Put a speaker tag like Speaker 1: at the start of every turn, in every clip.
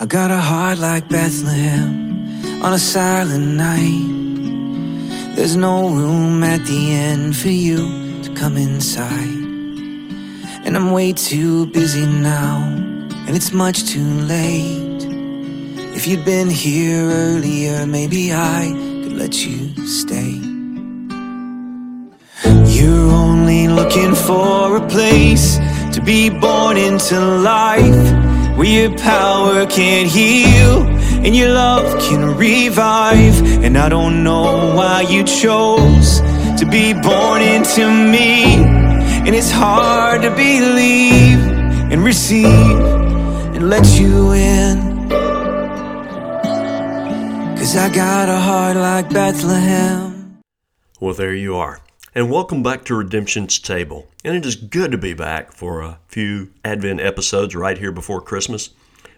Speaker 1: I got a heart like Bethlehem on a silent night. There's no room at the end for you to come inside. And I'm way too busy now, and it's much too late. If you'd been here earlier, maybe I could let you stay. You're only looking for a place to be born into life where your power can heal and your love can revive. And I don't know why you chose to be born into me. And it's hard to believe and receive and let you in. Cause I got a heart like Bethlehem.
Speaker 2: Well, there you are. And welcome back to Redemption's Table. And it is good to be back for a few Advent episodes right here before Christmas.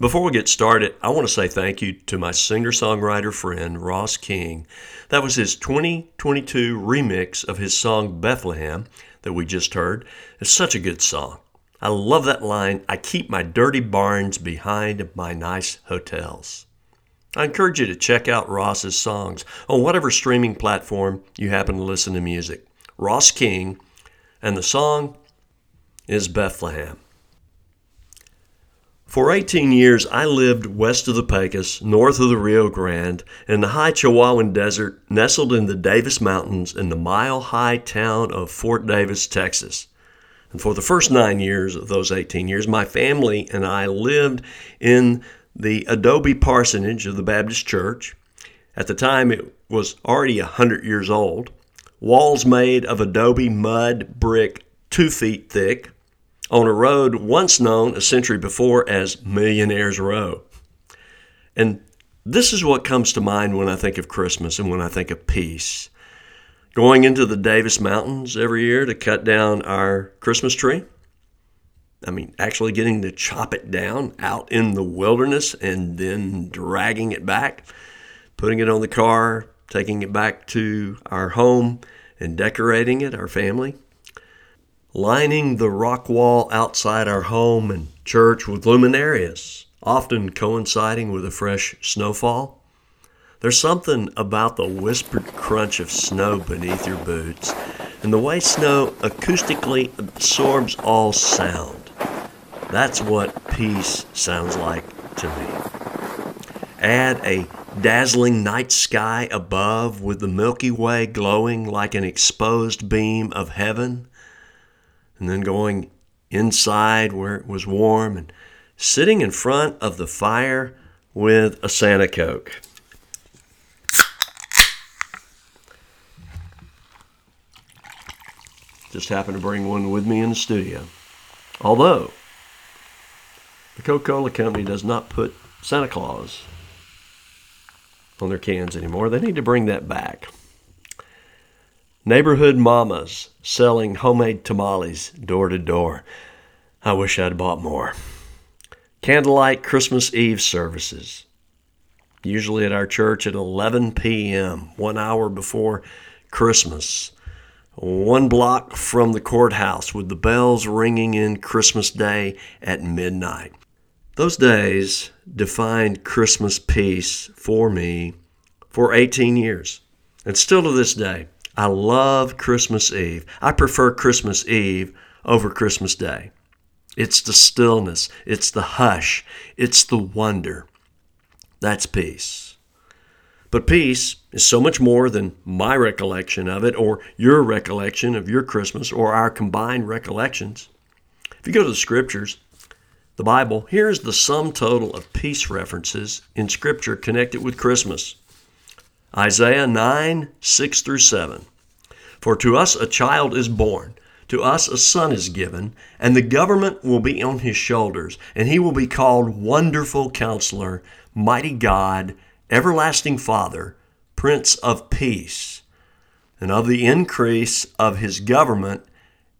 Speaker 2: Before we get started, I want to say thank you to my singer songwriter friend, Ross King. That was his 2022 remix of his song Bethlehem that we just heard. It's such a good song. I love that line I keep my dirty barns behind my nice hotels. I encourage you to check out Ross's songs on whatever streaming platform you happen to listen to music. Ross King, and the song is Bethlehem. For 18 years, I lived west of the Pecos, north of the Rio Grande, in the high Chihuahuan Desert, nestled in the Davis Mountains in the mile high town of Fort Davis, Texas. And for the first nine years of those 18 years, my family and I lived in the Adobe Parsonage of the Baptist Church. At the time, it was already 100 years old walls made of adobe mud brick two feet thick, on a road once known a century before as Millionaire's Row. And this is what comes to mind when I think of Christmas and when I think of peace. Going into the Davis Mountains every year to cut down our Christmas tree. I mean, actually getting to chop it down out in the wilderness and then dragging it back, putting it on the car, taking it back to our home and decorating it, our family. Lining the rock wall outside our home and church with luminarias, often coinciding with a fresh snowfall. There's something about the whispered crunch of snow beneath your boots and the way snow acoustically absorbs all sound. That's what peace sounds like to me. Add a dazzling night sky above with the Milky Way glowing like an exposed beam of heaven, and then going inside where it was warm and sitting in front of the fire with a Santa Coke. Just happened to bring one with me in the studio. Although, the Coca Cola Company does not put Santa Claus on their cans anymore. They need to bring that back. Neighborhood mamas selling homemade tamales door to door. I wish I'd bought more. Candlelight Christmas Eve services, usually at our church at 11 p.m., one hour before Christmas. One block from the courthouse with the bells ringing in Christmas Day at midnight. Those days defined Christmas peace for me for 18 years. And still to this day, I love Christmas Eve. I prefer Christmas Eve over Christmas Day. It's the stillness, it's the hush, it's the wonder. That's peace. But peace is so much more than my recollection of it, or your recollection of your Christmas, or our combined recollections. If you go to the scriptures, the Bible, here's the sum total of peace references in Scripture connected with Christmas Isaiah 9, 6 through 7. For to us a child is born, to us a son is given, and the government will be on his shoulders, and he will be called Wonderful Counselor, Mighty God, Everlasting Father, Prince of Peace. And of the increase of his government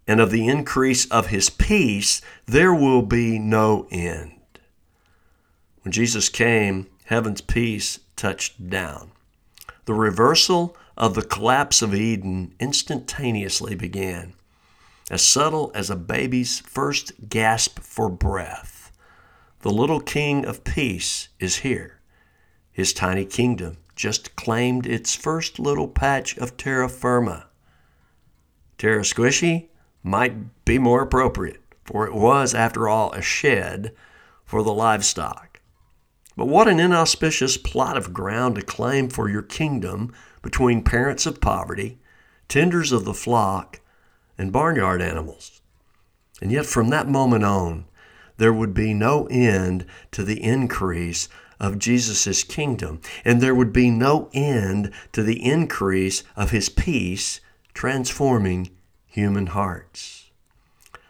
Speaker 2: and of the increase of his peace, there will be no end. When Jesus came, heaven's peace touched down. The reversal of the collapse of Eden instantaneously began, as subtle as a baby's first gasp for breath. The little king of peace is here. His tiny kingdom just claimed its first little patch of terra firma. Terra squishy might be more appropriate, for it was, after all, a shed for the livestock. But what an inauspicious plot of ground to claim for your kingdom between parents of poverty, tenders of the flock, and barnyard animals. And yet, from that moment on, there would be no end to the increase of Jesus' kingdom, and there would be no end to the increase of his peace transforming human hearts.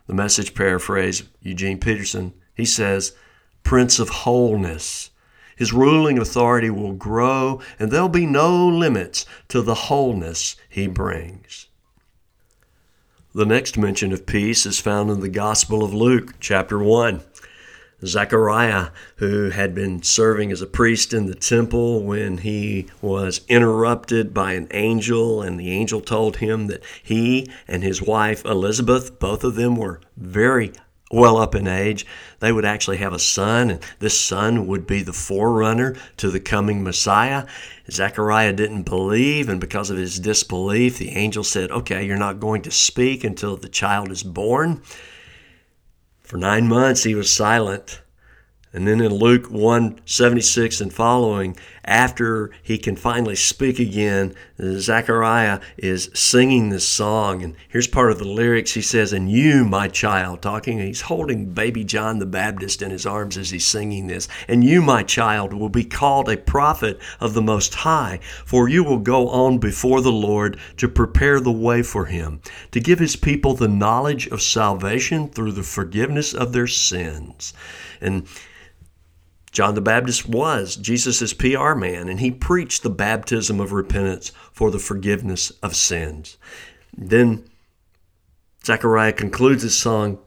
Speaker 2: The message paraphrase, Eugene Peterson, he says, Prince of Wholeness. His ruling authority will grow, and there'll be no limits to the wholeness he brings. The next mention of peace is found in the Gospel of Luke, chapter 1. Zechariah, who had been serving as a priest in the temple when he was interrupted by an angel, and the angel told him that he and his wife Elizabeth, both of them were very well up in age, they would actually have a son, and this son would be the forerunner to the coming Messiah. Zechariah didn't believe, and because of his disbelief, the angel said, Okay, you're not going to speak until the child is born. For nine months he was silent. And then in Luke 1 76 and following, after he can finally speak again, Zechariah is singing this song. And here's part of the lyrics. He says, And you, my child, talking, he's holding baby John the Baptist in his arms as he's singing this. And you, my child, will be called a prophet of the Most High, for you will go on before the Lord to prepare the way for him, to give his people the knowledge of salvation through the forgiveness of their sins. And John the Baptist was Jesus' PR man, and he preached the baptism of repentance for the forgiveness of sins. Then Zechariah concludes his song.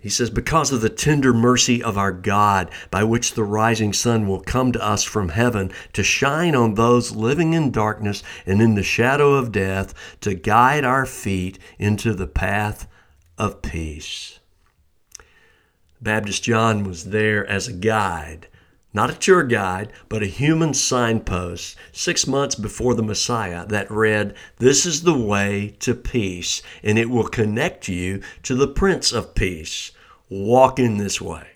Speaker 2: He says, Because of the tender mercy of our God, by which the rising sun will come to us from heaven, to shine on those living in darkness and in the shadow of death, to guide our feet into the path of peace. Baptist John was there as a guide not a tour guide, but a human signpost six months before the Messiah that read, This is the way to peace, and it will connect you to the Prince of Peace. Walk in this way.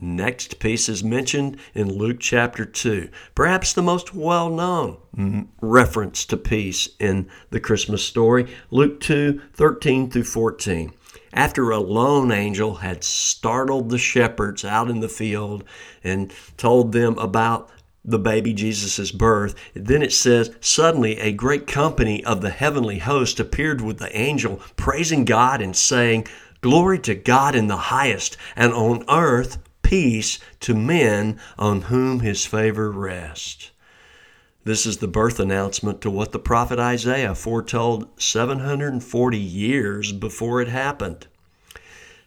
Speaker 2: Next peace is mentioned in Luke chapter 2, perhaps the most well known reference to peace in the Christmas story, Luke 2 13 through 14 after a lone angel had startled the shepherds out in the field and told them about the baby Jesus' birth. Then it says, Suddenly a great company of the heavenly host appeared with the angel, praising God and saying, Glory to God in the highest, and on earth peace to men on whom his favor rests. This is the birth announcement to what the prophet Isaiah foretold 740 years before it happened.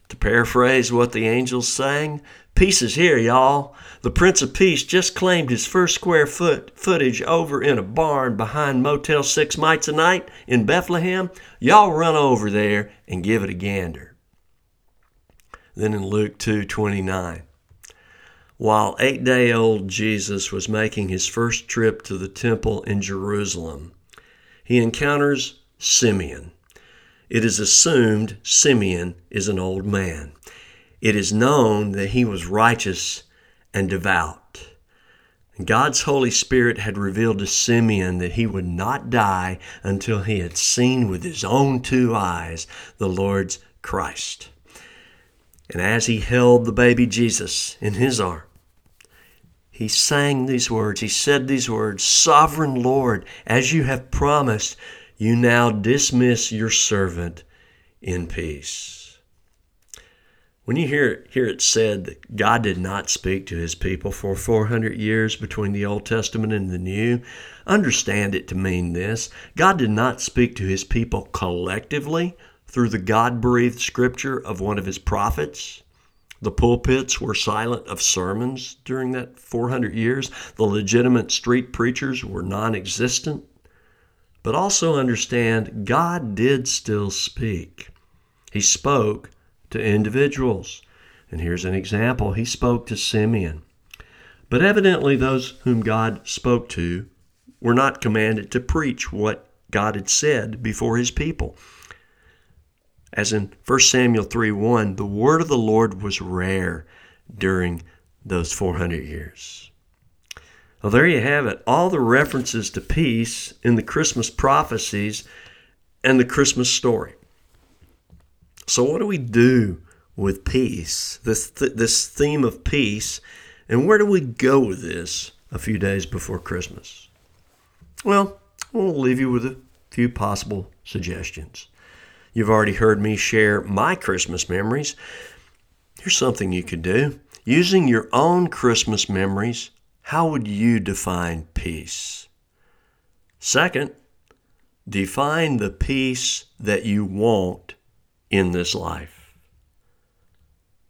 Speaker 2: To paraphrase what the angels sang, peace is here, y'all. The Prince of Peace just claimed his first square foot footage over in a barn behind Motel 6 Mites a Night in Bethlehem. Y'all run over there and give it a gander. Then in Luke 2:29, while eight day old Jesus was making his first trip to the temple in Jerusalem, he encounters Simeon. It is assumed Simeon is an old man. It is known that he was righteous and devout. God's Holy Spirit had revealed to Simeon that he would not die until he had seen with his own two eyes the Lord's Christ. And as he held the baby Jesus in his arm, he sang these words. He said these words Sovereign Lord, as you have promised, you now dismiss your servant in peace. When you hear, hear it said that God did not speak to his people for 400 years between the Old Testament and the New, understand it to mean this God did not speak to his people collectively through the God breathed scripture of one of his prophets. The pulpits were silent of sermons during that 400 years. The legitimate street preachers were non existent. But also understand God did still speak. He spoke to individuals. And here's an example. He spoke to Simeon. But evidently, those whom God spoke to were not commanded to preach what God had said before his people. As in 1 Samuel 3 1, the word of the Lord was rare during those 400 years. Well, there you have it. All the references to peace in the Christmas prophecies and the Christmas story. So, what do we do with peace? This, th- this theme of peace, and where do we go with this a few days before Christmas? Well, we'll leave you with a few possible suggestions. You've already heard me share my Christmas memories. Here's something you could do. Using your own Christmas memories, how would you define peace? Second, define the peace that you want in this life.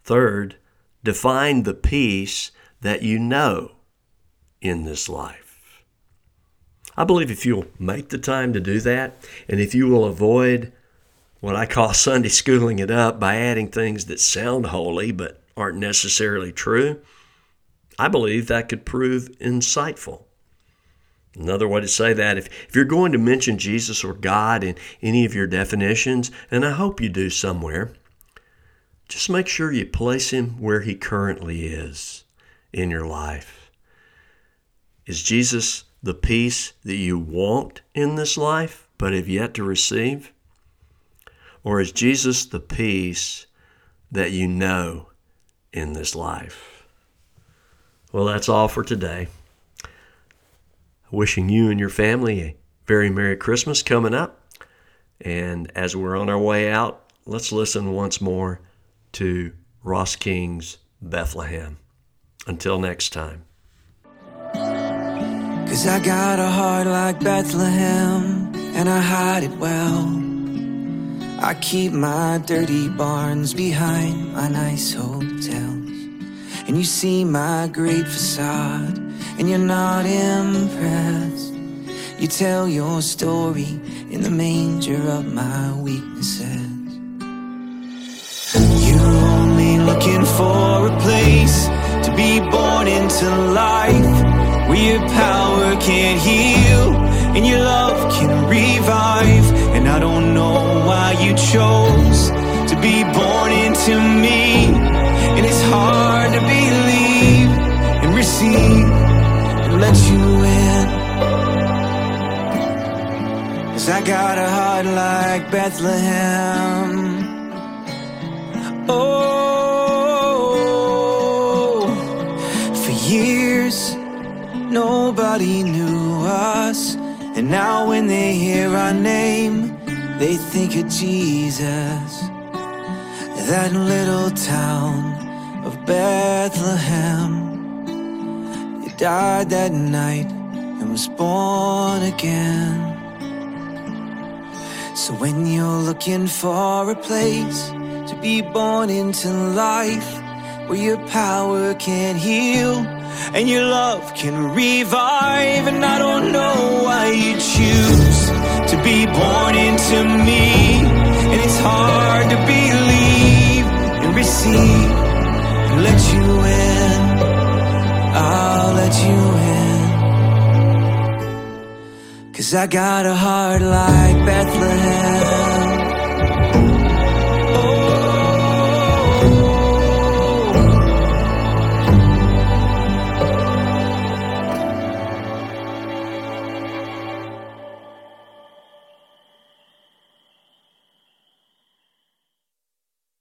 Speaker 2: Third, define the peace that you know in this life. I believe if you'll make the time to do that, and if you will avoid what I call Sunday schooling it up by adding things that sound holy but aren't necessarily true, I believe that could prove insightful. Another way to say that, if, if you're going to mention Jesus or God in any of your definitions, and I hope you do somewhere, just make sure you place him where he currently is in your life. Is Jesus the peace that you want in this life but have yet to receive? Or is Jesus the peace that you know in this life? Well, that's all for today. Wishing you and your family a very Merry Christmas coming up. And as we're on our way out, let's listen once more to Ross King's Bethlehem. Until next time.
Speaker 1: Cause I got a heart like Bethlehem, and I hide it well. I keep my dirty barns behind my nice hotels. And you see my great facade, and you're not impressed. You tell your story in the manger of my weaknesses. You're only looking for a place to be born into life where your power can heal and your love can revive. And I don't know you chose to be born into me. And it's hard to believe and receive and let you in. Cause I got a heart like Bethlehem. Oh, for years nobody knew us. And now when they hear our name, they think of Jesus. That little town of Bethlehem. He died that night and was born again. So when you're looking for a place to be born into life, where your power can heal and your love can revive. And I don't know why you choose to be born into me. And it's hard to believe and receive and let you in. I'll let you in. Cause I got a heart like Bethlehem.